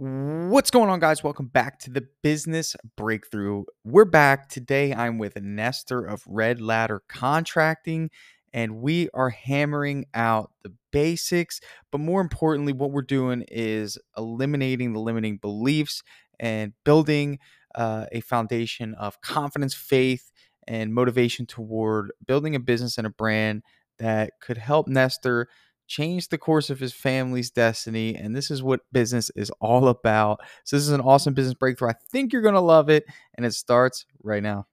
What's going on, guys? Welcome back to the Business Breakthrough. We're back. Today, I'm with Nestor of Red Ladder Contracting, and we are hammering out the basics. But more importantly, what we're doing is eliminating the limiting beliefs and building uh, a foundation of confidence, faith, and motivation toward building a business and a brand that could help Nestor changed the course of his family's destiny. And this is what business is all about. So, this is an awesome business breakthrough. I think you're going to love it. And it starts right now.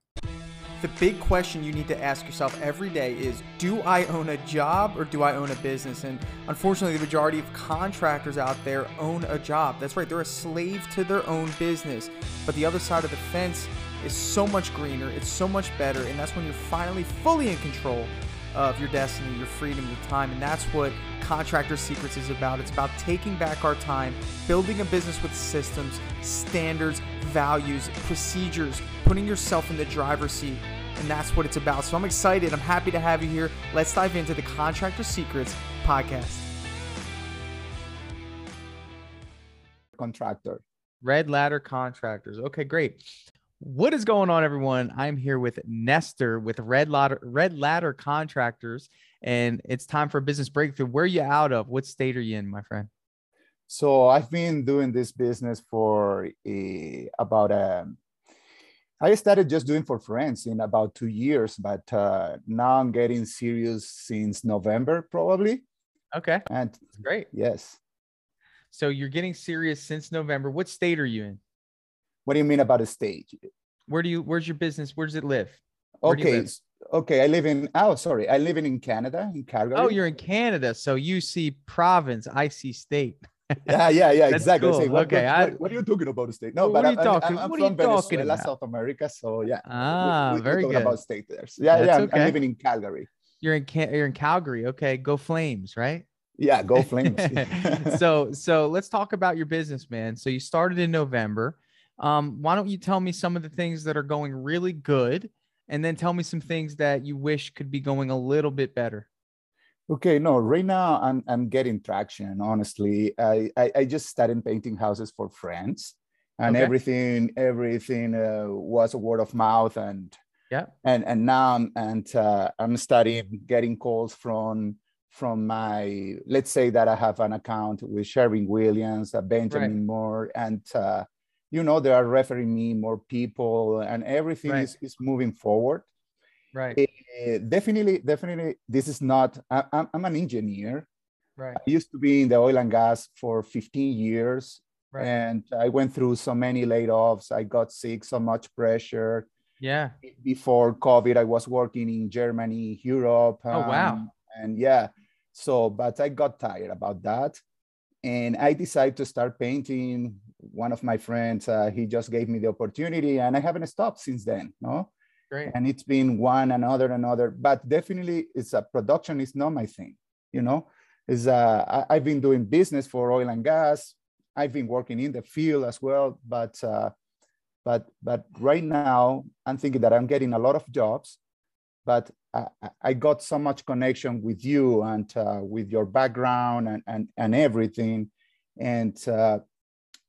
The big question you need to ask yourself every day is Do I own a job or do I own a business? And unfortunately, the majority of contractors out there own a job. That's right, they're a slave to their own business. But the other side of the fence is so much greener, it's so much better. And that's when you're finally fully in control of your destiny, your freedom, your time. And that's what Contractor Secrets is about. It's about taking back our time, building a business with systems, standards, values, procedures, putting yourself in the driver's seat. And that's what it's about. So I'm excited. I'm happy to have you here. Let's dive into the Contractor Secrets podcast. Contractor. Red Ladder Contractors. Okay, great. What is going on, everyone? I'm here with Nestor with Red Ladder Red Ladder Contractors, and it's time for a business breakthrough. Where are you out of? What state are you in, my friend? So I've been doing this business for a, about um, I started just doing for friends in about two years, but uh, now I'm getting serious since November, probably. Okay, and That's great. Yes. So you're getting serious since November. What state are you in? What do you mean about a stage? Where do you? Where's your business? Where does it live? Where okay. Live? Okay, I live in oh sorry, I live in, in Canada, in Calgary. Oh, you're in Canada, so you see province, I see state. yeah, yeah, yeah, exactly. Cool. Say, what, okay, what, I, what, what, are you talking about state? No, what but are you I'm, talking? I'm, I'm what from Venezuela, about? South America. So yeah. Ah, we, we, very good. About state there. So, yeah, That's yeah. I'm, okay. I'm living in Calgary. You're in you're in Calgary. Okay, go Flames, right? Yeah, go Flames. so so let's talk about your business, man. So you started in November. Um, why don't you tell me some of the things that are going really good, and then tell me some things that you wish could be going a little bit better. Okay, no, right now I'm I'm getting traction. Honestly, I I, I just started painting houses for friends, and Okay. everything everything uh, was a word of mouth, and Yeah. and and now I'm and uh, I'm starting getting calls from from my let's say that I have an account with Sherwin Williams, uh, Benjamin Moore, and uh, you know they are referring me more people, and everything Right. is is moving forward. Right. Uh, definitely, definitely, this is not. I, I'm, I'm an engineer. Right. I used to be in the oil and gas for 15 years, Right. and I went through so many layoffs. I got sick, so much pressure. Yeah. Before COVID, I was working in Germany, Europe. Oh, wow. um, And yeah, so but I got tired about that, and I decided to start painting. One of my friends, uh, he just gave me the opportunity, and I haven't stopped since then. No, Great. and it's been one another another but definitely it's a production is not my thing you know is uh I, i've been doing business for oil and gas i've been working in the field as well but uh but but right now i'm thinking that i'm getting a lot of jobs but i, I- I got so much connection with you and uh, with your background and and, and everything and uh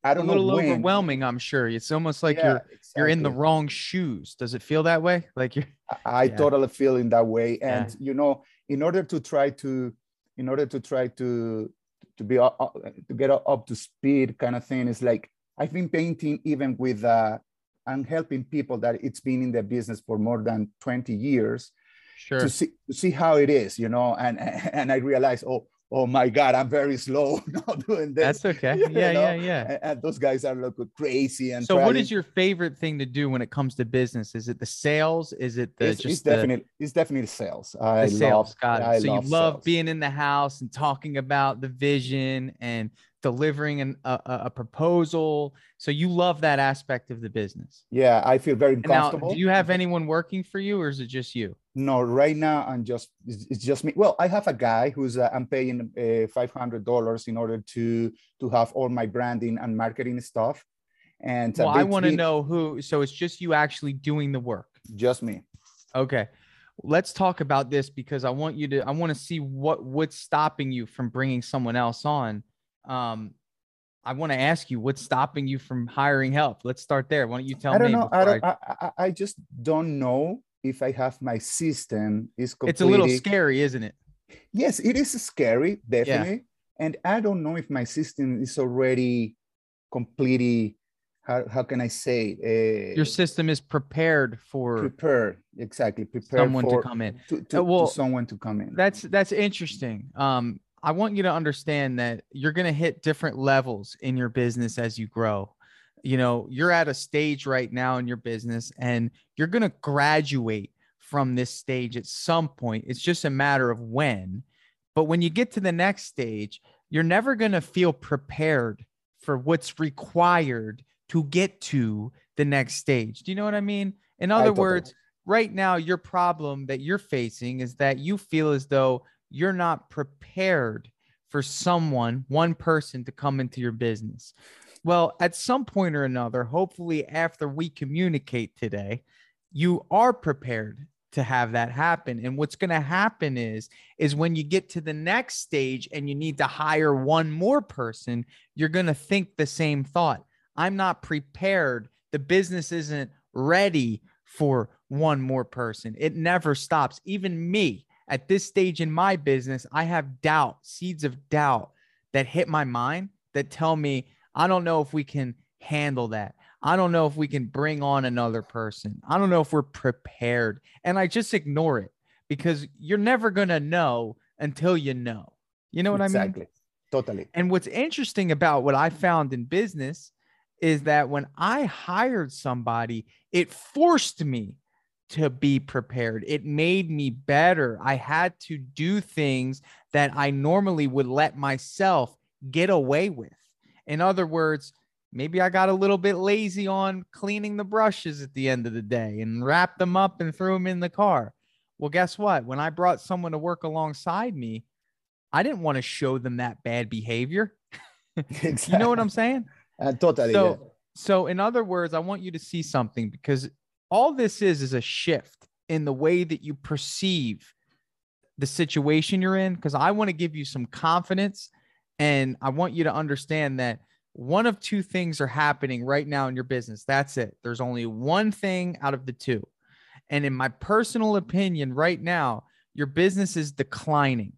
i A don't little know when. overwhelming, I'm sure. It's almost like Yeah, you're you're in the wrong shoes. Does it feel that way? Like you're I Yeah. totally feel in that way. Yeah. And you know, in order to try to, in order to try to to be up, up- to get up to speed, kind of thing, is like I've been painting even with uh, I'm helping people that it's been in the business for more than 20 years sure. to see to see how it is, you know. And and I realize, oh, oh my God, I'm very slow now doing this. That's okay. you Yeah, know? yeah, yeah. And, and those guys are like crazy. And So, what trying- is your favorite thing to do when it comes to business? Is it the sales? Is it the it's, just it's the, definitely it's definitely sales. I the sales? love Got it. I so you love sales. being in the house and talking about the vision and delivering an, a, a proposal. So you love that aspect of the business. Yeah, I feel very And now, comfortable. do you have anyone working for you, or is it just you? no, right now I'm just it's, just me. Well, I have a guy who's uh, I'm paying uh, five hundred dollars in order to to have all my branding and marketing stuff. And Well, I want to know who. So it's just you actually doing the work. just me. Okay. Let's talk about this because I want you to I want to see what what's stopping you from bringing someone else on. Um I want to ask you what's stopping you from hiring help. Let's start there. Why don't you tell I don't me? know. I, don't, I, I, I just don't know if I have my system is completely. It's a little scary, isn't it? Yes, it is scary, definitely. Yeah. And I don't know if my system is already completely. How, how can I say? Uh, Your system is prepared for prepared exactly prepared someone for, to come in. To, to, uh, well, to someone to come in. That's that's interesting. Um, I want you to understand that you're going to hit different levels in your business as you grow. You know, you're at a stage right now in your business and you're going to graduate from this stage at some point. It's just a matter of when. But when you get to the next stage, you're never going to feel prepared for what's required to get to the next stage. Do you know what I mean? In other words, right now, your problem that you're facing is that you feel as though you're not prepared for someone, one person to come into your business. Well, at some point or another, hopefully after we communicate today, you are prepared to have that happen. And what's going to happen is is when you get to the next stage and you need to hire one more person, you're going to think the same thought. I'm not prepared. The business isn't ready for one more person. It never stops. Even me, at this stage in my business, I have doubt, seeds of doubt that hit my mind that tell me, I don't know if we can handle that. I don't know if we can bring on another person. I don't know if we're prepared. And I just ignore it because you're never going to know until you know. You know what exactly. I mean? Exactly. Totally. And what's interesting about what I found in business is that when I hired somebody, it forced me to be prepared. It made me better. I had to do things that I normally would let myself get away with. In other words, maybe I got a little bit lazy on cleaning the brushes at the end of the day and wrapped them up and threw them in the car. Well, guess what? When I brought someone to work alongside me, I didn't want to show them that bad behavior. exactly. You know what I'm saying? Uh, totally. So, yeah. so in other words, I want you to see something because all this is is a shift in the way that you perceive the situation you're in because I want to give you some confidence and I want you to understand that one of two things are happening right now in your business. That's it. There's only one thing out of the two. And in my personal opinion, right now, your business is declining.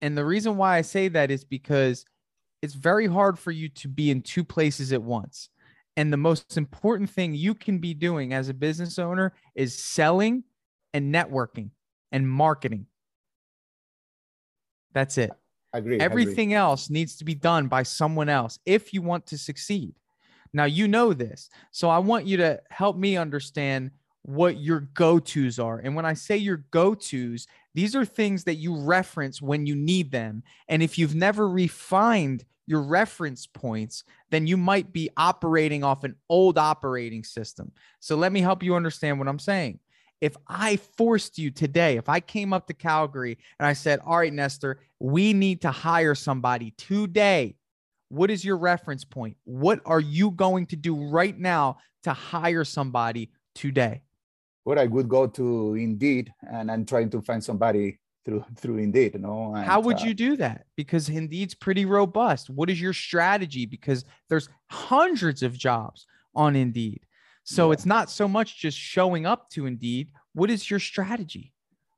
And the reason why I say that is because it's very hard for you to be in two places at once. And the most important thing you can be doing as a business owner is selling and networking and marketing. That's it. Agree. Everything agree. else needs to be done by someone else if you want to succeed. Now, you know this. So I want you to help me understand what your go tos are. And when I say your go tos, these are things that you reference when you need them. And if you've never refined your reference points, then you might be operating off an old operating system. So let me help you understand what I'm saying. If I forced you today, if I came up to Calgary and I said, All right, Nestor, we need to hire somebody today, what is your reference point? What are you going to do right now to hire somebody today? Well, I would go to Indeed and I'm trying to find somebody through through Indeed. You know, and, how would uh, you do that? Because Indeed's pretty robust. What is your strategy? Because there's hundreds of jobs on Indeed, so yeah. it's not so much just showing up to Indeed. What is your strategy?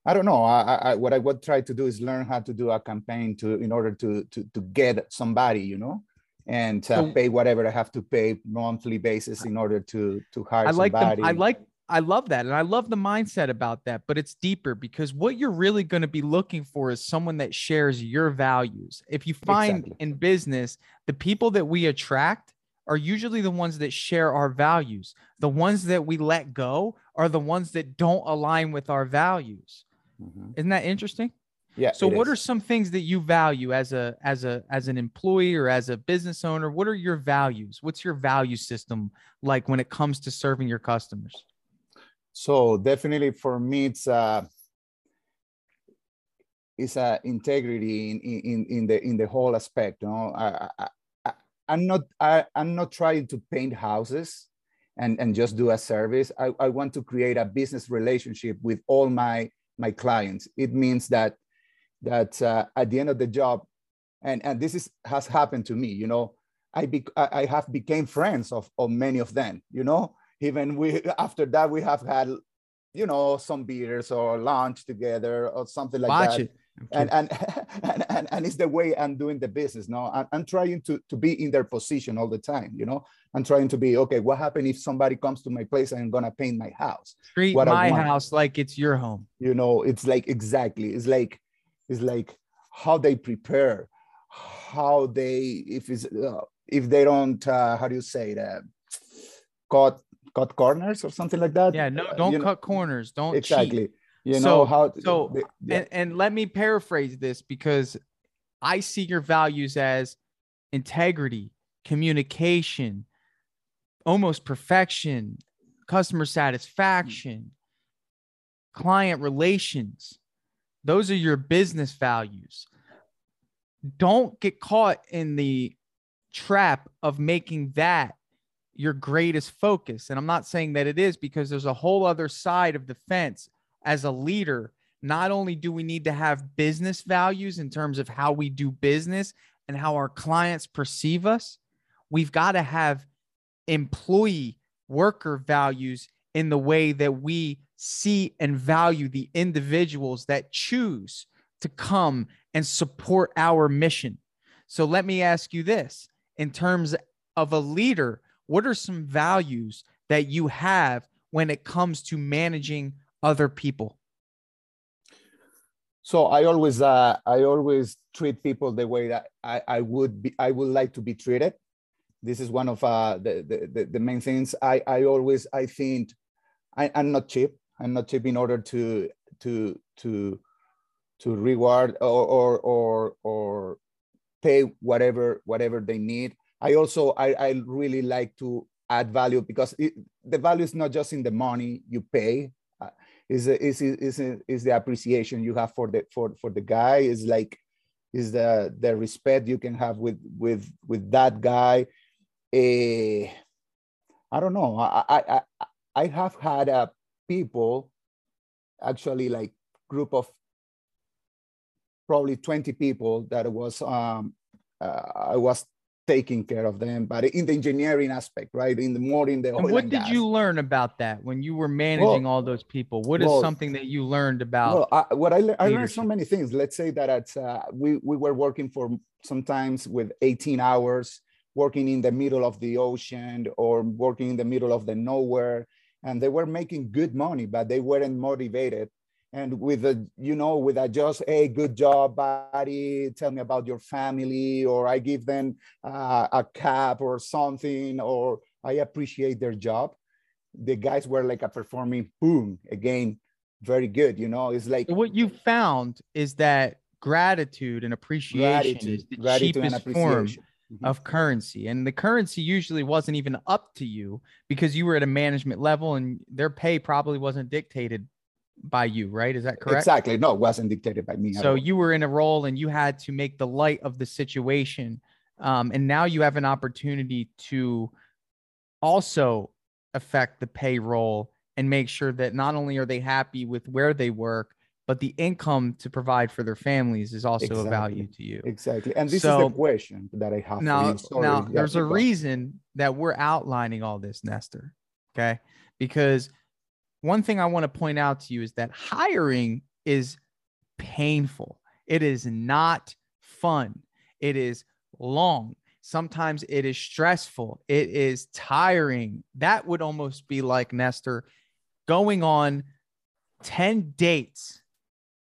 I don't know. I, I, what I would try to do is learn how to do a campaign to in order to to to get somebody, you know, and uh, so, pay whatever I have to pay monthly basis in order to to hire I like somebody. The, I like I love that. And I love the mindset about that, but it's deeper because what you're really going to be looking for is someone that shares your values. If you find exactly. in business, the people that we attract are usually the ones that share our values. The ones that we let go are the ones that don't align with our values. Mm-hmm. Isn't that interesting? Yeah. So what is. are some things that you value as a as a as an employee or as a business owner? What are your values? What's your value system like when it comes to serving your customers? So definitely for me, it's a it's a integrity in, in, in the in the whole aspect. You know, I, I, I'm not I, I'm not trying to paint houses and, and just do a service. I, I want to create a business relationship with all my my clients. It means that that uh, at the end of the job, and and this is has happened to me you know i be, i have became friends of, of many of them you know even we after that we have had you know some beers or lunch together or something like Watch that it. And, and, and and and it's the way i'm doing the business now I'm, I'm trying to to be in their position all the time you know? I'm trying to be okay what happened if somebody comes to my place and i'm gonna paint my house? Treat what my house like it's your home. You know it's like exactly. It's like it's like how they prepare how they if it's uh, if they don't uh, how do you say that? Cut cut corners or something like that yeah no uh, don't cut know, corners don't exactly cheat. you know so, how so they, yeah. and, and let me paraphrase this because i see your values as integrity communication almost perfection customer satisfaction client relations those are your business values don't get caught in the trap of making that your greatest focus. And I'm not saying that it is because there's a whole other side of the fence as a leader. Not only do we need to have business values in terms of how we do business and how our clients perceive us, we've got to have employee worker values in the way that we see and value the individuals that choose to come and support our mission. So let me ask you this in terms of a leader, what are some values that you have when it comes to managing other people? So I always uh, I always treat people the way that I, I would be I would like to be treated. This is one of uh, the, the, the main things. I, I always I think I, I'm not cheap. I'm not cheap in order to to to to reward or or or, or pay whatever whatever they need. I also I, I really like to add value because it, the value is not just in the money you pay. Uh, is is is is the appreciation you have for the for for the guy is like is the the respect you can have with with with that guy. Uh, I don't know. I I I, I have had uh, people actually like group of probably 20 people that was um, uh, I was taking care of them, but in the engineering aspect, right? In the more in the and what and did gas. you learn about that when you were managing well, all those people? What is well, something that you learned about? Well, I, what I, I learned so many things. Let's say that it's, uh, we we were working for sometimes with 18 hours, working in the middle of the ocean or working in the middle of the nowhere, and they were making good money, but they weren't motivated and with a you know with a just hey good job buddy tell me about your family or i give them uh, a cap or something or i appreciate their job. The guys were like a performing boom again very good you know? It's like what you found is that gratitude and appreciation gratitude, is the cheapest form mm-hmm. of currency and the currency usually wasn't even up to you because you were at a management level and their pay probably wasn't dictated by you, right? Is that correct? Exactly. No, it wasn't dictated by me. So you were in a role and you had to make the light of the situation. Um, and now you have an opportunity to also affect the payroll and make sure that not only are they happy with where they work, but the income to provide for their families is also exactly. a value to you. Exactly. And this so, is the question that I have. Now, now there's a reason that we're outlining all this, Nestor. Okay. Because one thing I want to point out to you is that hiring is painful. It is not fun. It is long. Sometimes it is stressful. It is tiring. That would almost be like Nestor going on 10 dates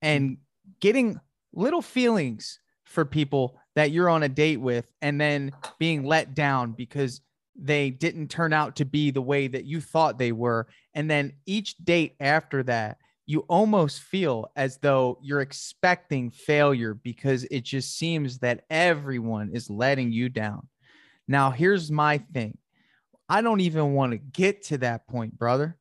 and getting little feelings for people that you're on a date with and then being let down because they didn't turn out to be the way that you thought they were. And then each date after that, you almost feel as though you're expecting failure because it just seems that everyone is letting you down. Now, here's my thing I don't even want to get to that point, brother.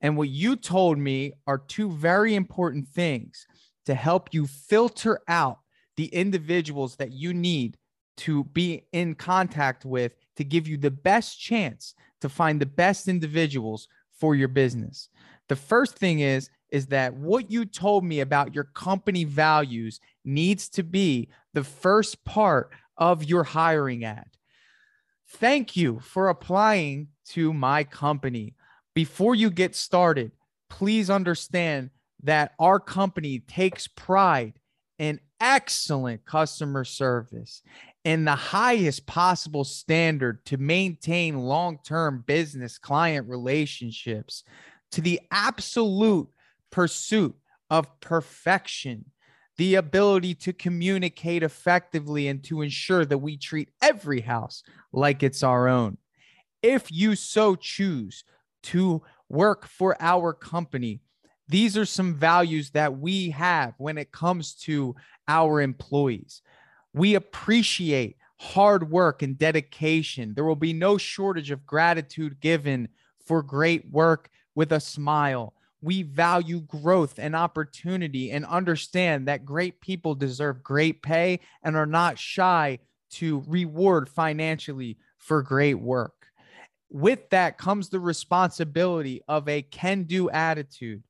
And what you told me are two very important things to help you filter out the individuals that you need to be in contact with to give you the best chance to find the best individuals for your business. The first thing is is that what you told me about your company values needs to be the first part of your hiring ad. Thank you for applying to my company. Before you get started, please understand that our company takes pride in excellent customer service and the highest possible standard to maintain long term business client relationships to the absolute pursuit of perfection, the ability to communicate effectively and to ensure that we treat every house like it's our own. If you so choose to work for our company, these are some values that we have when it comes to our employees. We appreciate hard work and dedication. There will be no shortage of gratitude given for great work with a smile we value growth and opportunity and understand that great people deserve great pay and are not shy to reward financially for great work. With that comes the responsibility of a can do attitude,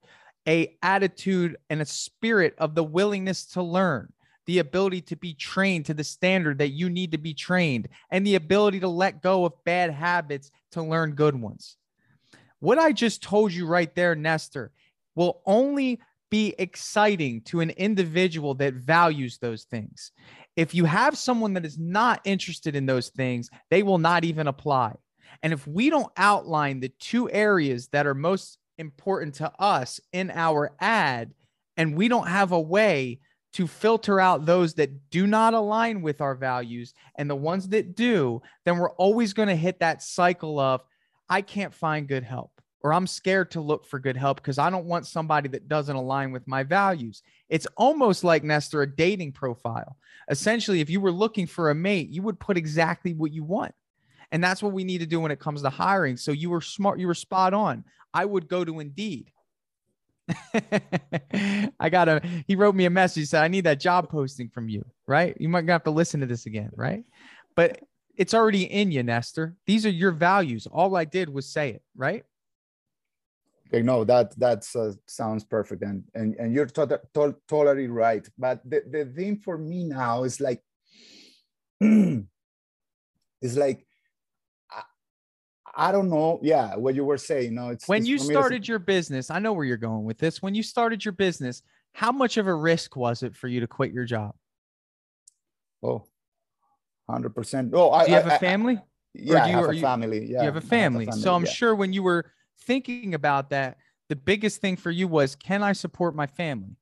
a attitude and a spirit of the willingness to learn, the ability to be trained to the standard that you need to be trained, and the ability to let go of bad habits to learn good ones. What I just told you right there, Nestor, will only be exciting to an individual that values those things. If you have someone that is not interested in those things, they will not even apply. And if we don't outline the two areas that are most important to us in our ad, and we don't have a way to filter out those that do not align with our values and the ones that do, then we're always going to hit that cycle of, I can't find good help or I'm scared to look for good help because I don't want somebody that doesn't align with my values. It's almost like Nestor, a dating profile. Essentially, if you were looking for a mate, you would put exactly what you want. And that's what we need to do when it comes to hiring. So you were smart, you were spot on. I would go to Indeed. I got a he wrote me a message, said, I need that job posting from you, right? You might have to listen to this again, right? But it's already in you, Nestor. These are your values. All I did was say it, right? Okay, no, that that's uh, sounds perfect, and and and you're to- to- totally right. But the, the thing for me now is like, it's like, I, don't know. Yeah, what you were saying. No, it's when it's you started your business. I know where you're going with this. When you started your business, how much of a risk was it for you to quit your job? Oh, 100%. Oh, I, Do you have I, a family? yeah, you, I have a family. Yeah, you have a family. Have a family. So I'm yeah. sure when you were thinking about that, the biggest thing for you was, can I support my family?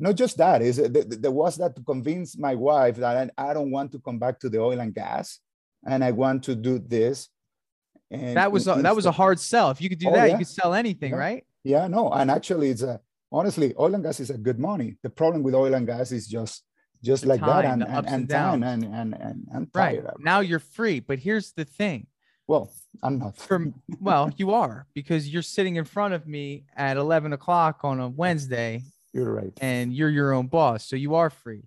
Not just that is there was that to convince my wife that I, don't want to come back to the oil and gas, and I want to do this. And that was a, that was a hard sell. If you could do oh, that, yeah. you could sell anything, yeah. right? Yeah, no, and actually, it's a honestly, oil and gas is a good money. The problem with oil and gas is just just the like time, that and and, and, and time and and and, and right now you're free. But here's the thing: well, I'm not. From well, you are because you're sitting in front of me at 11 o'clock on a Wednesday. You're right. And you're your own boss, so you are free.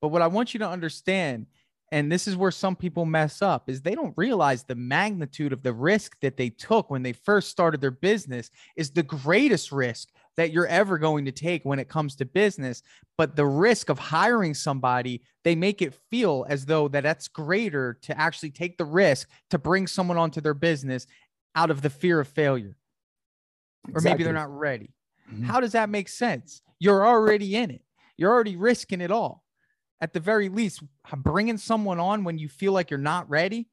But what I want you to understand, and this is where some people mess up, is they don't realize the magnitude of the risk that they took when they first started their business is the greatest risk that you're ever going to take when it comes to business but the risk of hiring somebody they make it feel as though that that's greater to actually take the risk to bring someone onto their business out of the fear of failure. Exactly. or maybe they're not ready. Mm-hmm. how does that make sense? You're already in it. You're already risking it all at the very least bringing someone on when you feel like you're not ready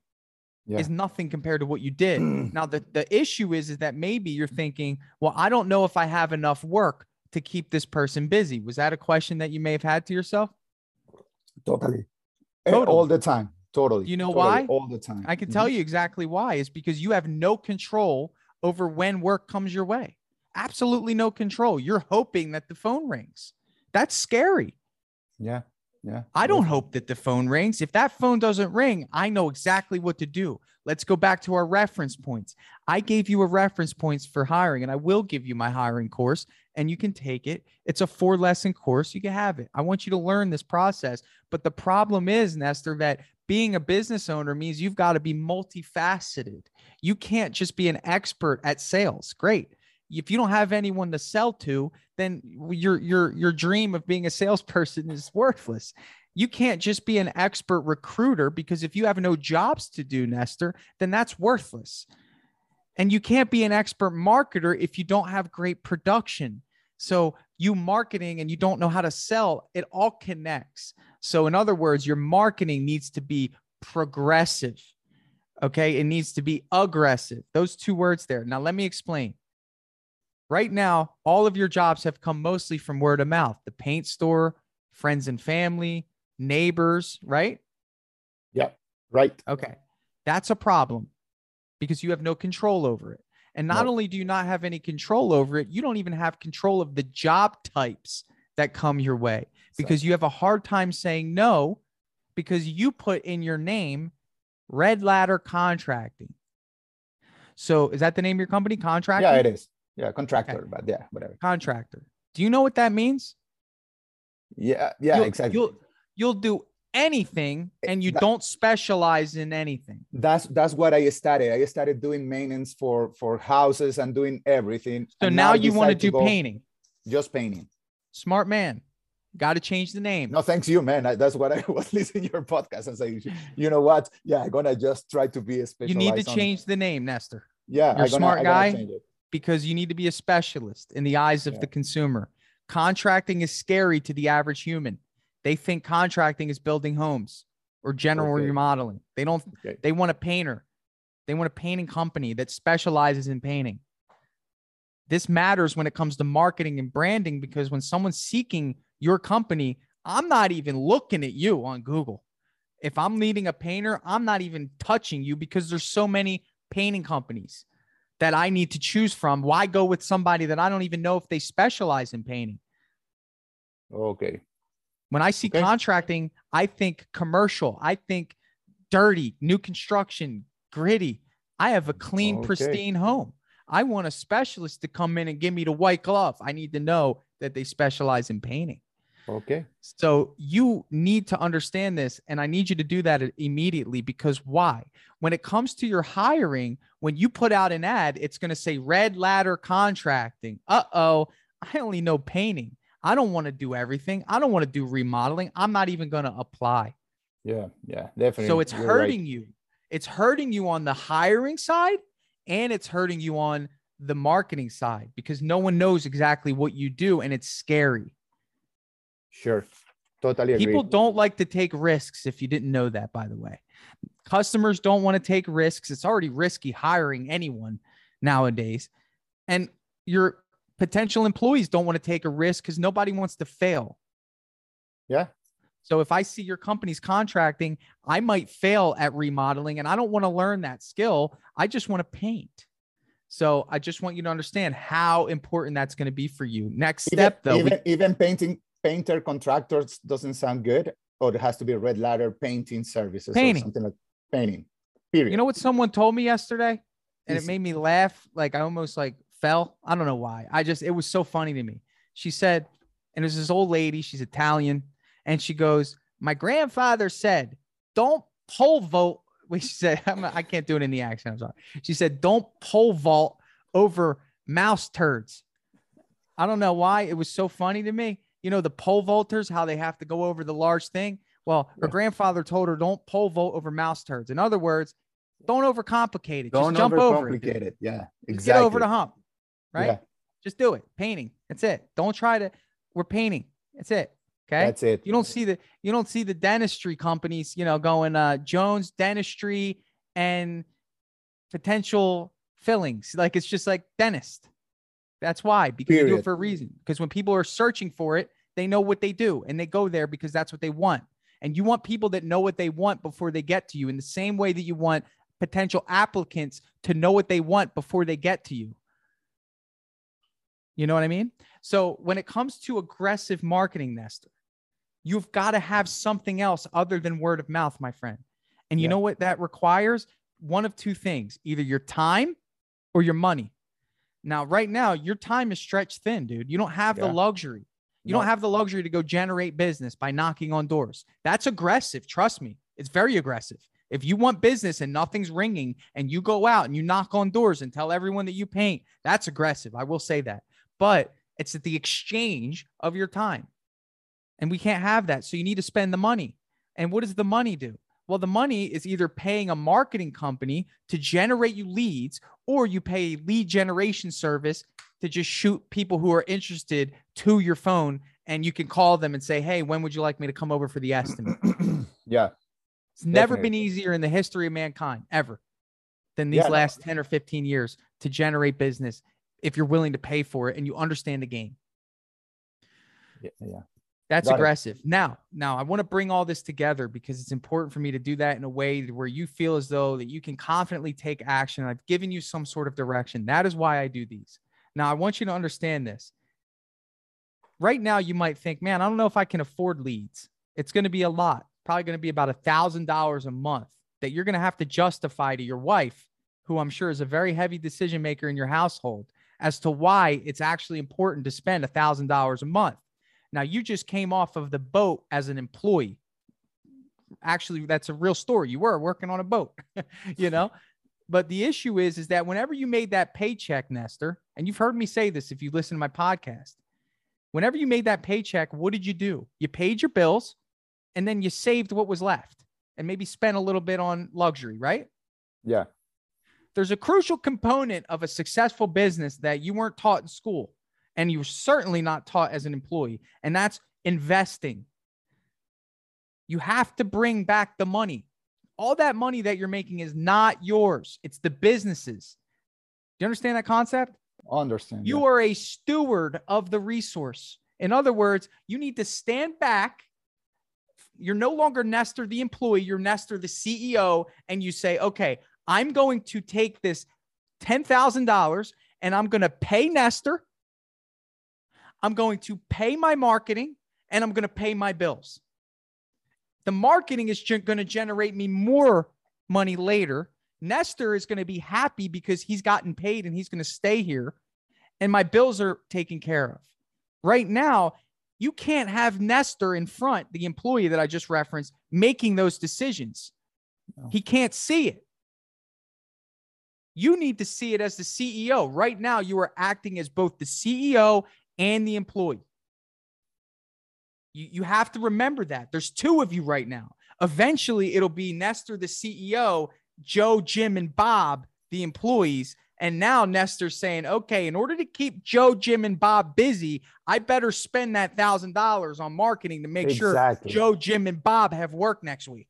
yeah. is nothing compared to what you did. now the the issue is is that maybe you're thinking, well, I don't know if I have enough work to keep this person busy. Was that a question that you may have had to yourself? Totally. Eh, totally. All the time. Totally. You know totally. why? All the time. I can mm-hmm. tell you exactly why. Is because you have no control over when work comes your way. Absolutely no control. You're hoping that the phone rings. That's scary. Yeah. Yeah. I don't hope that the phone rings. If that phone doesn't ring, I know exactly what to do. Let's go back to our reference points. I gave you a reference points for hiring, and I will give you my hiring course, and you can take it. It's a four lesson course. You can have it. I want you to learn this process. But the problem is, Nestor, that being a business owner means you've got to be multifaceted. You can't just be an expert at sales. Great. If you don't have anyone to sell to, then your your your dream of being a salesperson is worthless. You can't just be an expert recruiter because if you have no jobs to do, Nestor, then that's worthless. And you can't be an expert marketer if you don't have great production. So you marketing and you don't know how to sell, it all connects. So in other words, your marketing needs to be progressive. Okay. It needs to be aggressive. Those two words there. Now, let me explain. Right now, all of your jobs have come mostly from word of mouth the paint store, friends and family, neighbors, right? Yeah, right. Okay. That's a problem because you have no control over it. And not No. only do you not have any control over it, you don't even have control of the job types that come your way because you have a hard time saying no because you put in your name Red Ladder Contracting. So is that the name of your company? Contracting? yeah, it is. Yeah, contractor, but yeah, whatever. Contractor. Do you know what that means? Yeah, yeah, you'll, exactly. You'll you'll do anything eh, and you That- don't specialize in anything. that's that's what I started. I started doing maintenance for for houses and doing everything. So and now you want to do painting. Just painting. Smart man. Got to change the name. No, thanks you, man. I, that's what I was listening to your podcast and saying, you know what? Yeah, I'm gonna just try to be a special. you need to change the name, Nestor, Yeah, You're a smart gonna guy. Because you need to be a specialist in the eyes of Yeah. the consumer. Contracting is scary to the average human. They think contracting is building homes or general Okay. remodeling. They don't Okay. they want a painter. They want a painting company that specializes in painting. This matters when it comes to marketing and branding because when someone's seeking your company, I'm not even looking at you on Google. If I'm needing a painter, I'm not even touching you because there's so many painting companies that I need to choose from. Why go with somebody that I don't even know if they specialize in painting? Okay. When I see Okay. contracting, I think commercial. I think dirty, new construction, gritty. I have a clean, Okay. pristine home. I want a specialist to come in and give me the white glove. I need to know that they specialize in painting. Okay. So you need to understand this, and I need you to do that immediately because why? When it comes to your hiring, when you put out an ad, it's going to say red ladder contracting. Uh oh, I only know painting. I don't want to do everything. I don't want to do remodeling. I'm not even going to apply. Yeah. Yeah. Definitely. So it's You're right. hurting you. It's hurting you on the hiring side and it's hurting you on the marketing side because no one knows exactly what you do and it's scary. Sure. Totally agree. People don't like to take risks if you didn't know that, by the way. Customers don't want to take risks. It's already risky hiring anyone nowadays. And your potential employees don't want to take a risk because nobody wants to fail. Yeah. So if I see your company's contracting, I might fail at remodeling and I don't want to learn that skill. I just want to paint. So I just want you to understand how important that's going to be for you. Next step, though, we- even, even painting painter contractors doesn't sound good, or it has to be red ladder painting services Painting. or something like painting. Period. You know what someone told me yesterday? And it made me laugh. Like I almost like fell. I don't know why. I just, it was so funny to me. She said, and it was this old lady, she's Italian. And she goes, My grandfather said, don't pole vault. Wait, she said, I'm, I can't do it in the accent. I'm sorry. She said, don't pole vault over mouse turds. I don't know why. It was so funny to me. You know, the pole vaulters, how they have to go over the large thing. Well, her Yeah. grandfather told her, don't pole vault over mouse turds. In other words, don't overcomplicate it. don't Just jump over it. overcomplicate it. Yeah. Just Exactly. Get over the hump, right? Yeah, Just do it. Painting. That's it. Don't try to. We're painting. That's it. Okay. That's it. you don't see the you don't see the dentistry companies, you know, going uh Jones Dentistry and potential fillings. Like it's just like dentist. That's why because they do it for a reason. Because when people are searching for it, they know what they do and they go there because that's what they want. And you want people that know what they want before they get to you in the same way that you want potential applicants to know what they want before they get to you. You know what I mean? So when it comes to aggressive marketing, Nestor, you've got to have something else other than word of mouth, my friend. And you Yeah. know what that requires? One of two things either your time or your money. Now, right now, your time is stretched thin, dude. You don't have the luxury. You No. don't have the luxury to go generate business by knocking on doors. That's aggressive. Trust me. It's very aggressive. If you want business and nothing's ringing and you go out and you knock on doors and tell everyone that you paint, that's aggressive. I will say that. But it's at the exchange of your time. And we can't have that. So you need to spend the money. And what does the money do? Well, the money is either paying a marketing company to generate you leads or you pay a lead generation service to just shoot people who are interested to your phone and you can call them and say, Hey, when would you like me to come over for the estimate? yeah. It's never been easier in the history of mankind ever than these yeah, last no. 10 or 15 years to generate business if you're willing to pay for it and you understand the game. Yeah. yeah. That's Got aggressive. It. Now, now I want to bring all this together because it's important for me to do that in a way where you feel as though that you can confidently take action. I've given you some sort of direction. That is why I do these. Now, I want you to understand this. Right now, you might think, man, I don't know if I can afford leads. It's going to be a lot, probably going to be about a thousand dollars a month that you're going to have to justify to your wife, who I'm sure is a very heavy decision maker in your household, as to why it's actually important to spend a thousand dollars a month. Now, you just came off of the boat as an employee. Actually, that's a real story. You were working on a boat, you know? But the issue is, is that whenever you made that paycheck, Nestor, and you've heard me say this if you listen to my podcast, whenever you made that paycheck, what did you do? You paid your bills and then you saved what was left and maybe spent a little bit on luxury, right? Yeah. There's a crucial component of a successful business that you weren't taught in school and you're certainly not taught as an employee, and that's investing. You have to bring back the money. All that money that you're making is not yours, it's the businesses. Do you understand that concept? I understand. You yeah. are a steward of the resource. In other words, you need to stand back. You're no longer Nestor the employee, you're Nestor the CEO, and you say, okay, I'm going to take this $10,000 and I'm going to pay Nestor I'm going to pay my marketing and I'm going to pay my bills. The marketing is going to generate me more money later. Nestor is going to be happy because he's gotten paid and he's going to stay here. And my bills are taken care of. Right now, you can't have Nestor in front, the employee that I just referenced, making those decisions. No. He can't see it. You need to see it as the CEO. Right now, you are acting as both the CEO and the employee. You, you have to remember that. There's two of you right now. Eventually, it'll be Nestor, the CEO, Joe, Jim, and Bob, the employees. And now Nestor's saying, okay, in order to keep Joe, Jim, and Bob busy, I better spend that thousand dollars on marketing to make exactly. sure Joe, Jim, and Bob have work next week.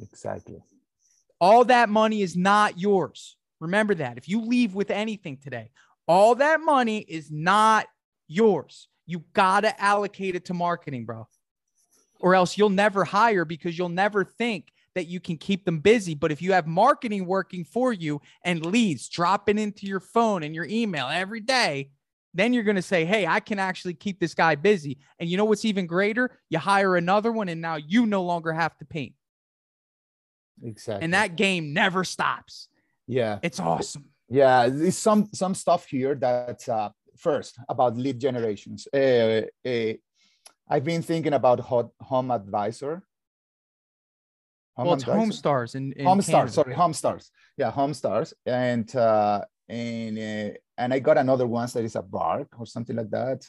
Exactly. All that money is not yours. Remember that. If you leave with anything today, all that money is not yours. You got to allocate it to marketing, bro. Or else you'll never hire because you'll never think that you can keep them busy. But if you have marketing working for you and leads dropping into your phone and your email every day, then you're going to say, Hey, I can actually keep this guy busy. And you know what's even greater? You hire another one and now you no longer have to paint. Exactly. And that game never stops. Yeah. It's awesome. Yeah. There's some, some stuff here that uh, first about lead generations. Uh, uh, I've been thinking about Home Advisor. Home well, it's Homestars in, in Home Stars. Sorry, Homestars. Yeah, Homestars, and uh, and uh, and I got another one that is a Bark or something like that.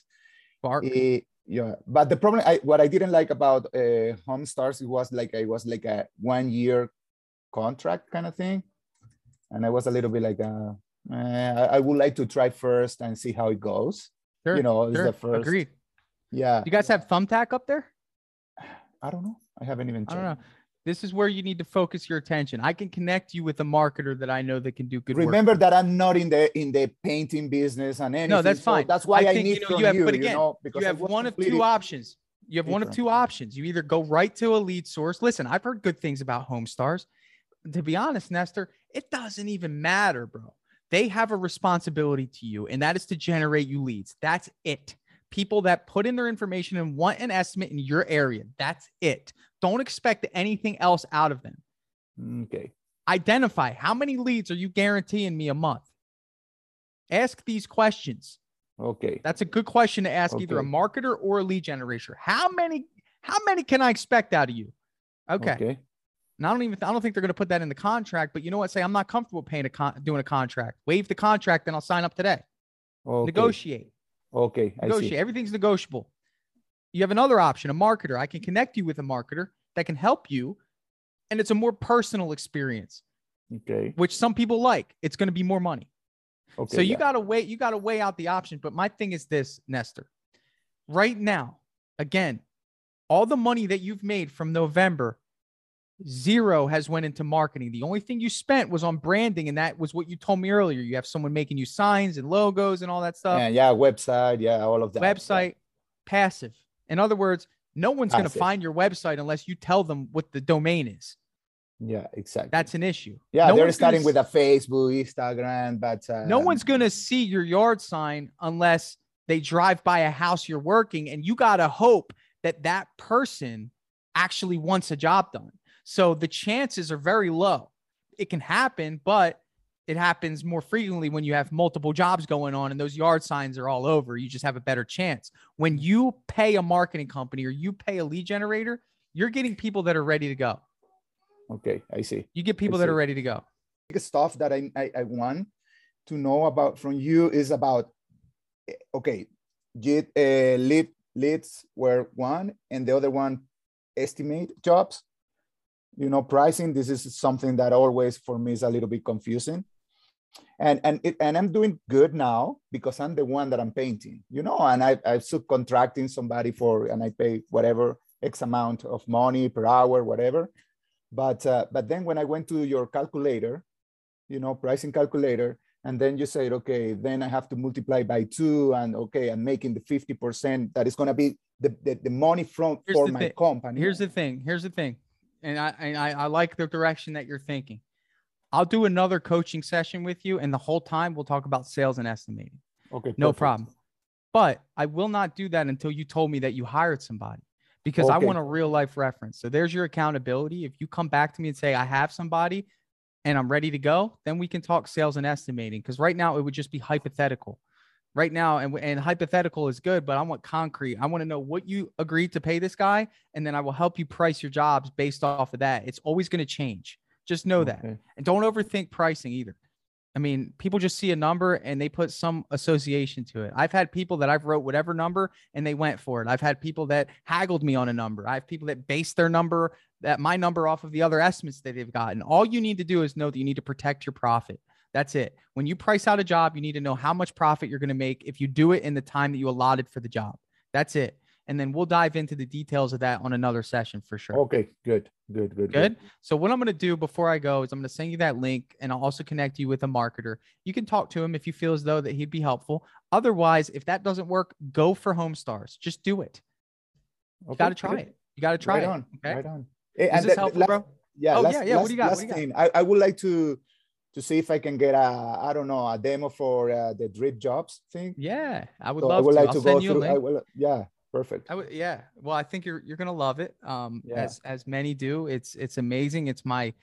Bark. Uh, yeah, but the problem, I, what I didn't like about uh, Homestars, it was like it was like a one year contract kind of thing, and I was a little bit like, uh, uh, I would like to try first and see how it goes. Sure, you know, sure. the first. Agreed. Yeah. You guys have Thumbtack up there? I don't know. I haven't even. Checked. I don't know. This is where you need to focus your attention. I can connect you with a marketer that I know that can do good. Remember that I'm not in the in the painting business and anything. No, that's fine. So that's why I, think, I need you know, you. Have, you but again, you, know, you have one of two options. You have one of two options. You either go right to a lead source. Listen, I've heard good things about Homestars. To be honest, Nestor, it doesn't even matter, bro. They have a responsibility to you, and that is to generate you leads. That's it. People that put in their information and want an estimate in your area. That's it. Don't expect anything else out of them. Okay. Identify how many leads are you guaranteeing me a month? Ask these questions. Okay. That's a good question to ask okay. either a marketer or a lead generator. How many how many can I expect out of you? Okay. Okay. And I don't even I don't think they're going to put that in the contract. But you know what? Say I'm not comfortable paying a con- doing a contract. Waive the contract, then I'll sign up today. Okay. Negotiate. Okay. I Negotiate. see. Everything's negotiable. You have another option, a marketer. I can connect you with a marketer that can help you, and it's a more personal experience, Okay. which some people like. It's going to be more money. Okay. so you yeah. got to wait. You got to weigh out the options. But my thing is this, Nestor. Right now, again, all the money that you've made from November, zero has went into marketing. The only thing you spent was on branding, and that was what you told me earlier. You have someone making you signs and logos and all that stuff. yeah, yeah, website, yeah, all of that. yeah. website, passive. In other words, no one's going to find your website unless you tell them what the domain is. Yeah, exactly. That's an issue. yeah, no they're starting with a Facebook, Instagram, but uh, no one's going to see your yard sign unless they drive by a house you're working and you got to hope that that person actually wants a job done so the chances are very low. It can happen but it happens more frequently when you have multiple jobs going on and those yard signs are all over. You just have a better chance. When you pay a marketing company or you pay a lead generator you're getting people that are ready to go. Okay, I see. you get people that are ready to go. The stuff that I, I I want to know about from you is about okay, get uh, lead leads were one, and the other one estimate jobs. You know, pricing. This is something that always for me is a little bit confusing. And and it, and I'm doing good now because I'm the one that I'm painting. You know, and I I'm subcontracting somebody for, and I pay whatever x amount of money per hour, whatever. But uh, but then when I went to your calculator, you know, pricing calculator, and then you said, okay, then I have to multiply by two, and okay, I'm making the fifty percent that is going to be the, the the money from Here's for my thing. company. Here's the thing. Here's the thing. And I, and I I like the direction that you're thinking. I'll do another coaching session with you, and the whole time we'll talk about sales and estimating. okay, No perfect. problem. But I will not do that until you told me that you hired somebody because I want a real life reference. So there's your accountability. If you come back to me and say, I have somebody and I'm ready to go, then we can talk sales and estimating. Because right now it would just be hypothetical. Right now, and, and hypothetical is good, but I want concrete. I want to know what you agreed to pay this guy, and then I will help you price your jobs based off of that. It's always going to change. Just know that. And don't overthink pricing either. I mean, people just see a number and they put some association to it. I've had people that I've wrote whatever number and they went for it. I've had people that haggled me on a number. I have people that base their number, that my number off of the other estimates that they've gotten. All you need to do is know that you need to protect your profit. That's it. When you price out a job, you need to know how much profit you're going to make if you do it in the time that you allotted for the job. That's it. And then we'll dive into the details of that on another session for sure. Okay, good, good, good, Good. So what I'm going to do before I go is I'm going to send you that link and I'll also connect you with a marketer. You can talk to him if you feel as though that he'd be helpful. Otherwise, if that doesn't work, go for HomeStars. Just do it. You got to try good. it. You got to try right it. on, okay. right on. Is and this the- helpful, last- bro? Yeah, Oh, last, yeah, yeah, what do you got? Last do you got? thing, I, I would like to to see if I can get a I don't know a demo for uh, the drip jobs thing. Yeah, I would So I would to. like I'll to go through. I will, yeah, perfect. I would, yeah. Well, I think you're you're gonna love it. Um, Yeah. as as many do. It's it's amazing. It's my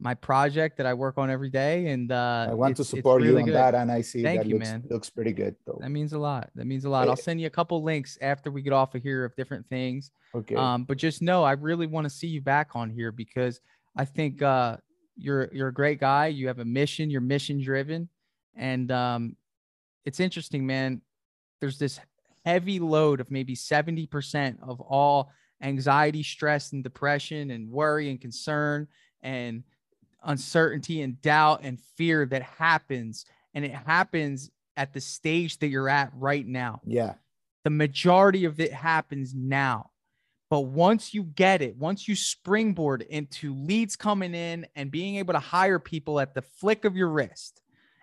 my project that I work on every day, and uh, I want to support you really on good. that, and I see Thank that you, looks, man. looks pretty good. Though. That means a lot. That means a lot. I'll Eh, send you a couple links after we get off of here of different things. Okay. Um, but just know I really want to see you back on here because I think uh, you're you're a great guy. You have a mission. You're mission driven, and um, it's interesting, man. There's this heavy load of maybe seventy percent of all anxiety, stress, and depression, and worry and concern, and uncertainty and doubt and fear that happens, and it happens at the stage that you're at right now yeah. the majority of it happens now. But once you get it, once you springboard into leads coming in and being able to hire people at the flick of your wrist,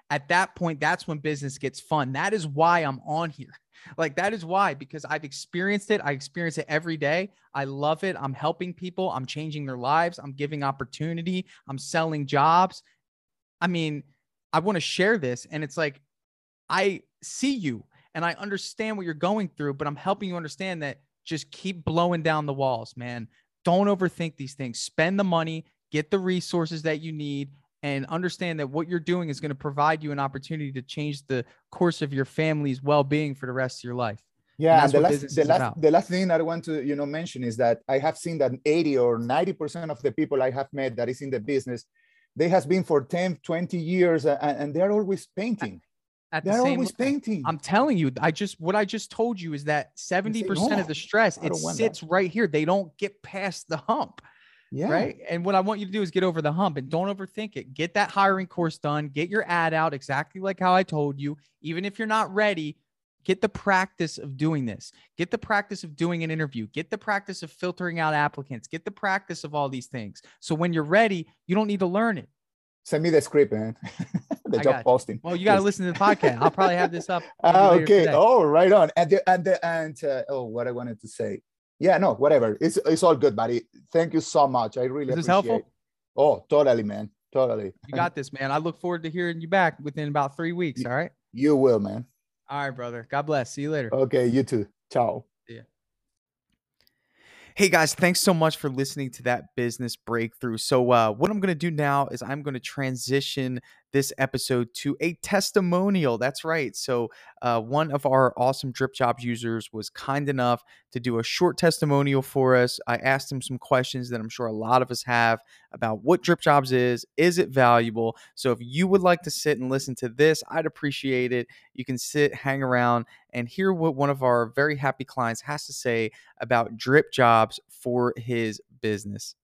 at that point, that's when business gets fun. That is why I'm on here. Like, that is why, because I've experienced it. I experience it every day. I love it. I'm helping people, I'm changing their lives, I'm giving opportunity, I'm selling jobs. I mean, I want to share this. And it's like, I see you and I understand what you're going through, but I'm helping you understand that just keep blowing down the walls, man. Don't overthink these things. Spend the money, get the resources that you need, and understand that what you're doing is going to provide you an opportunity to change the course of your family's well being for the rest of your life. Yeah, and, and the last the last the last thing I want to you know mention is that I have seen that 80 or 90 percent of the people I have met that is in the business, they has been for 10, 20 years, and, and they're always painting. At they're the same, always painting. I'm telling you, I just what I just told you is that 70 percent of the stress it sits that. right here. They don't get past the hump. Yeah. Right. And what I want you to do is get over the hump and don't overthink it. Get that hiring course done. Get your ad out exactly like how I told you. Even if you're not ready, get the practice of doing this. Get the practice of doing an interview. Get the practice of filtering out applicants. Get the practice of all these things. So when you're ready, you don't need to learn it. Send me the script, man. the I job posting. Well, you got to listen to the podcast. I'll probably have this up. Ah, okay. Oh, right on. And the, and the, and uh, oh, what I wanted to say yeah, no, whatever. It's it's all good, buddy. Thank you so much. I really Is this appreciate. Helpful? Oh, totally, man. Totally. You got this, man. I look forward to hearing you back within about three weeks. All right. You will, man. All right, brother. God bless. See you later. Okay, you too. Ciao. Yeah. Hey guys, thanks so much for listening to that business breakthrough. So, uh, what I'm going to do now is I'm going to transition this episode to a testimonial. That's right. So, uh, one of our awesome Drip Jobs users was kind enough to do a short testimonial for us. I asked him some questions that I'm sure a lot of us have about what Drip Jobs is. Is it valuable? So, if you would like to sit and listen to this, I'd appreciate it. You can sit, hang around, and hear what one of our very happy clients has to say about Drip Jobs for his business.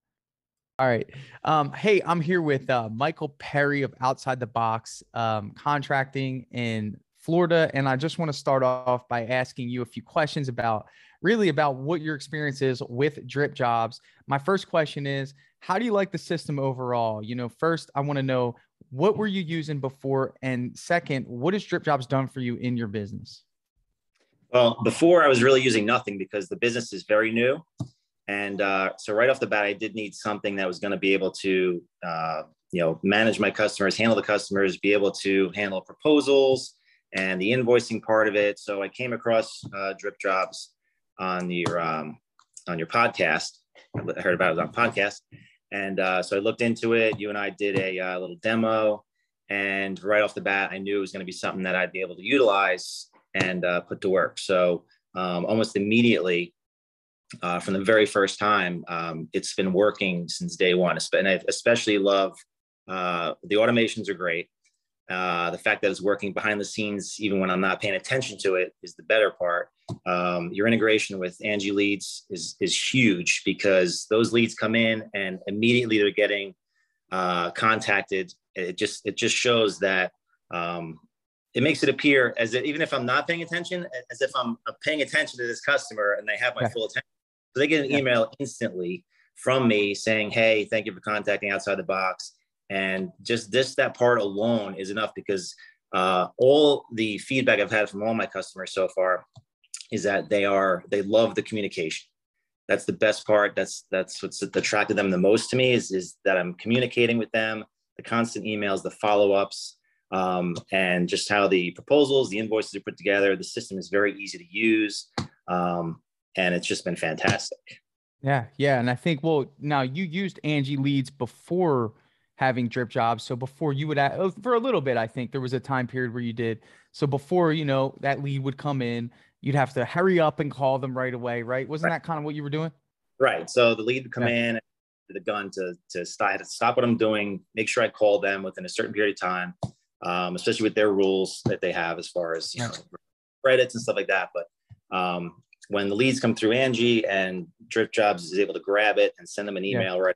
All right. Um, hey, I'm here with uh, Michael Perry of Outside the Box um, Contracting in Florida, and I just want to start off by asking you a few questions about really about what your experience is with drip jobs. My first question is, how do you like the system overall? You know, first, I want to know what were you using before, and second, what has drip jobs done for you in your business? Well, before I was really using nothing because the business is very new. And uh, so right off the bat, I did need something that was going to be able to, uh, you know, manage my customers, handle the customers, be able to handle proposals and the invoicing part of it. So I came across uh, Drip Jobs on your um, on your podcast. I heard about it on podcast, and uh, so I looked into it. You and I did a uh, little demo, and right off the bat, I knew it was going to be something that I'd be able to utilize and uh, put to work. So um, almost immediately, uh, from the very first time. Um, it's been working since day one. And I especially love uh, the automations are great. Uh, the fact that it's working behind the scenes, even when I'm not paying attention to it, is the better part. Um, your integration with Angi Leads is is huge because those leads come in and immediately they're getting uh, contacted. It just it just shows that um, it makes it appear as if even if I'm not paying attention, as if I'm paying attention to this customer and they have my full attention. So they get an email instantly from me saying, Hey, thank you for contacting outside the box. And just this, that part alone is enough because uh, all the feedback I've had from all my customers so far is that they are, they love the communication. That's the best part. That's, that's what's attracted them the most to me is, is that I'm communicating with them, the constant emails, the follow-ups, um, and just how the proposals, the invoices are put together. The system is very easy to use. Um, and it's just been fantastic. Yeah, yeah, and I think well now you used Angi Leads before having drip jobs, so before you would oh, for a little bit, I think there was a time period where you did. So before you know that lead would come in, you'd have to hurry up and call them right away, right? Wasn't right. that kind of what you were doing? Right. So the lead would come yeah. in, the gun to to stop, to stop what I'm doing, make sure I call them within a certain period of time, um, especially with their rules that they have as far as you know credits and stuff like that. But um, when the leads come through Angi and Drip Jobs is able to grab it and send them an email, yeah. right?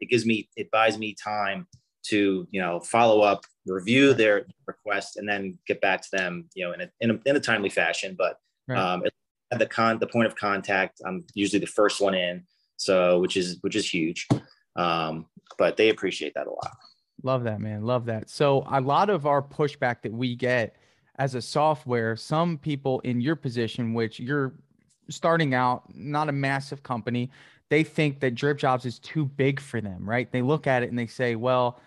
It gives me, it buys me time to, you know, follow up, review their request, and then get back to them, you know, in a, in a, in a timely fashion. But right. um, at the con, the point of contact, I'm usually the first one in, so which is which is huge. Um, but they appreciate that a lot. Love that, man. Love that. So a lot of our pushback that we get as a software, some people in your position, which you're starting out, not a massive company, they think that drip jobs is too big for them, right? They look at it and they say, well,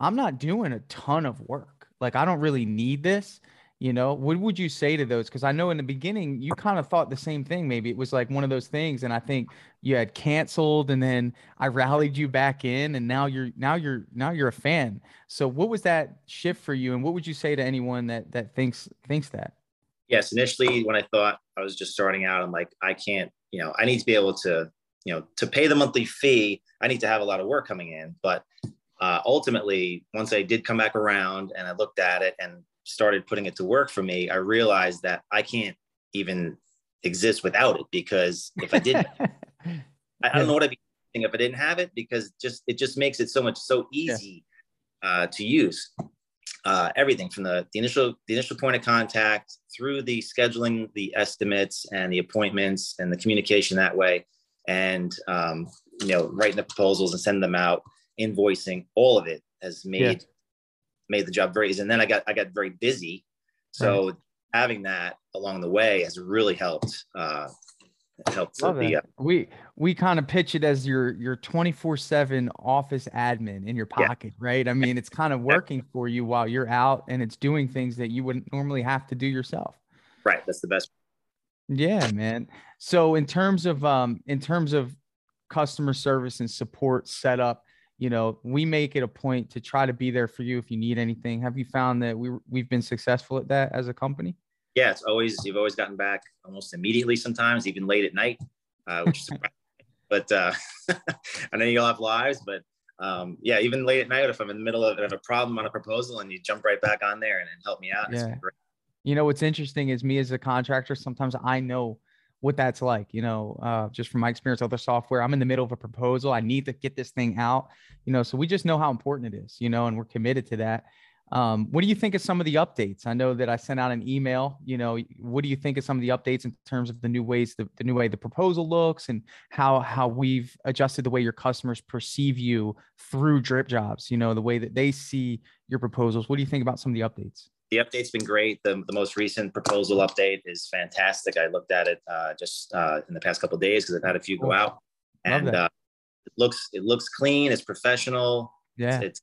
I'm not doing a ton of work. Like, I don't really need this. You know, what would you say to those? Because I know in the beginning you kind of thought the same thing. Maybe it was like one of those things, and I think you had canceled, and then I rallied you back in, and now you're now you're now you're a fan. So, what was that shift for you, and what would you say to anyone that that thinks thinks that? Yes, initially when I thought I was just starting out, I'm like, I can't, you know, I need to be able to, you know, to pay the monthly fee. I need to have a lot of work coming in. But uh, ultimately, once I did come back around and I looked at it and started putting it to work for me, I realized that I can't even exist without it because if I didn't, I, I, don't know what I'd be doing if I didn't have it because just it just makes it so much so easy yeah. uh, to use. Uh, everything from the, the initial the initial point of contact through the scheduling, the estimates, and the appointments, and the communication that way, and um, you know writing the proposals and sending them out, invoicing, all of it has made yeah. made the job very easy. And then I got I got very busy, so right. having that along the way has really helped uh, helped the, uh, we we kind of pitch it as your your 24/7 office admin in your pocket, yeah. right? I mean, it's kind of working for you while you're out and it's doing things that you wouldn't normally have to do yourself. Right, that's the best. Yeah, man. So in terms of um in terms of customer service and support setup, you know, we make it a point to try to be there for you if you need anything. Have you found that we we've been successful at that as a company? Yeah, it's always you've always gotten back almost immediately. Sometimes even late at night, uh, which is but uh, I know you all have lives, but um, yeah, even late at night, if I'm in the middle of, of a problem on a proposal and you jump right back on there and, and help me out, yeah. You know what's interesting is me as a contractor. Sometimes I know what that's like. You know, uh, just from my experience with other software, I'm in the middle of a proposal. I need to get this thing out. You know, so we just know how important it is. You know, and we're committed to that. Um, what do you think of some of the updates? I know that I sent out an email. You know, what do you think of some of the updates in terms of the new ways, the, the new way the proposal looks, and how how we've adjusted the way your customers perceive you through drip jobs? You know, the way that they see your proposals. What do you think about some of the updates? The update's been great. The, the most recent proposal update is fantastic. I looked at it uh, just uh, in the past couple days because I've had a few go out, and uh, it looks it looks clean. It's professional. Yeah, it's, it's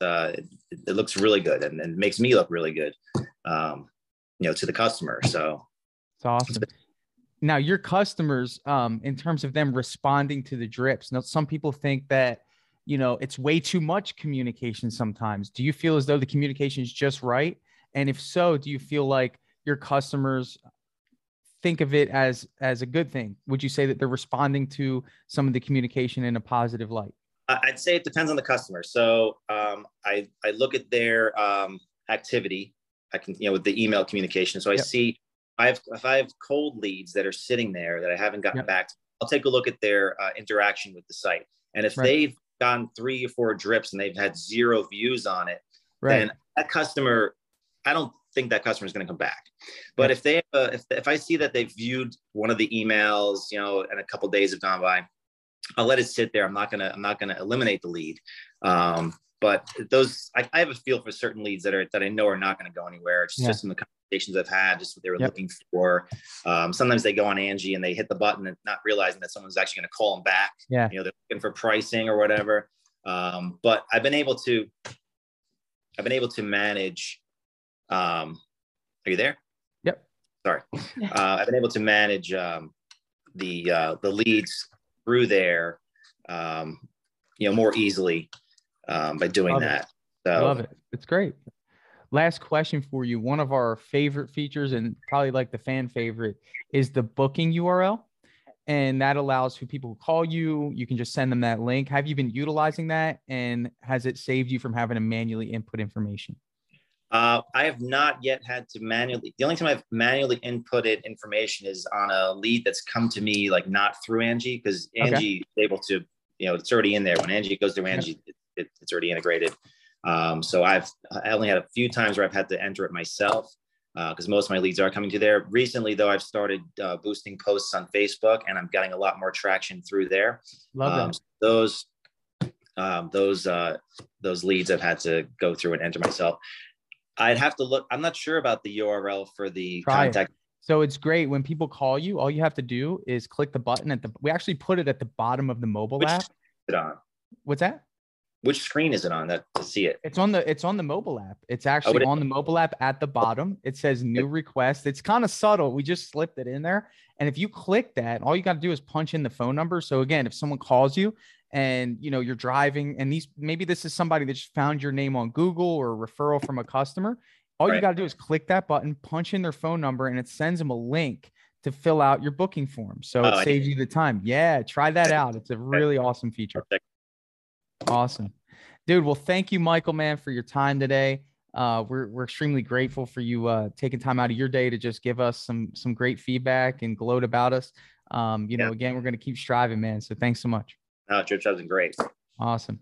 uh, it, it, looks really good and, and makes me look really good, um, you know, to the customer. So it's awesome. Now, your customers, um, in terms of them responding to the drips, now some people think that you know it's way too much communication sometimes. Do you feel as though the communication is just right? And if so, do you feel like your customers think of it as as a good thing? Would you say that they're responding to some of the communication in a positive light? I'd say it depends on the customer. So um, I I look at their um, activity. I can you know with the email communication. So I yep. see I have if I have cold leads that are sitting there that I haven't gotten yep. back. To, I'll take a look at their uh, interaction with the site, and if right. they've gotten three or four drips and they've had zero views on it, right. then that customer, I don't think that customer is going to come back. But yep. if they uh, if if I see that they've viewed one of the emails, you know, and a couple days have gone by, I'll let it sit there. I'm not gonna I'm not gonna eliminate the lead. Um, but those I, I, have a feel for certain leads that are that I know are not going to go anywhere. It's yeah. just in the conversations I've had, just what they were yep. looking for. Um, sometimes they go on Angi and they hit the button and not realizing that someone's actually going to call them back. Yeah, you know they're looking for pricing or whatever. Um, but I've been able to I've been able to manage. Um, are you there? Yep. Sorry, uh, I've been able to manage um, the uh, the leads through there, um, you know, more easily um, by doing Love that. It. So Love it. It's great. Last question for you. One of our favorite features and probably like the fan favorite is the booking URL. And that allows for people to call you. You can just send them that link. Have you been utilizing that? And has it saved you from having to manually input information? Uh, I have not yet had to manually. The only time I've manually inputted information is on a lead that's come to me, like not through Angi, because Angi okay. is able to, you know, it's already in there. When Angi goes through Angi, it, it, it's already integrated. Um, so I've I only had a few times where I've had to enter it myself because uh, most of my leads are coming to there. Recently, though, I've started uh, boosting posts on Facebook, and I'm getting a lot more traction through there. Love um, so those um, those uh, those leads I've had to go through and enter myself. I'd have to look. I'm not sure about the URL for the Try contact. It. So it's great when people call you. All you have to do is click the button at the. We actually put it at the bottom of the mobile Which app. It on. What's that? Which screen is it on that to see it? It's on the it's on the mobile app. It's oh, actually oh, on the mobile app at the bottom. It says new request. It's kind of subtle. We just slipped it in there. And if you click that, all you got to do is punch in the phone number. So again, if someone calls you and you know you're driving and these maybe this is somebody that just found your name on Google or referral from a customer, All you got to do is click that button, punch in their phone number, and it sends them a link to fill out your booking form. So Oh, it saves you the time. Yeah, try that out. It's a really awesome feature. Perfect. Awesome. Dude, well, thank you, Michael, man, for your time today. Uh, we're, we're extremely grateful for you uh, taking time out of your day to just give us some some great feedback and gloat about us. Um, you know, again, we're going to keep striving, man. So thanks so much. No, Church has been great. Awesome.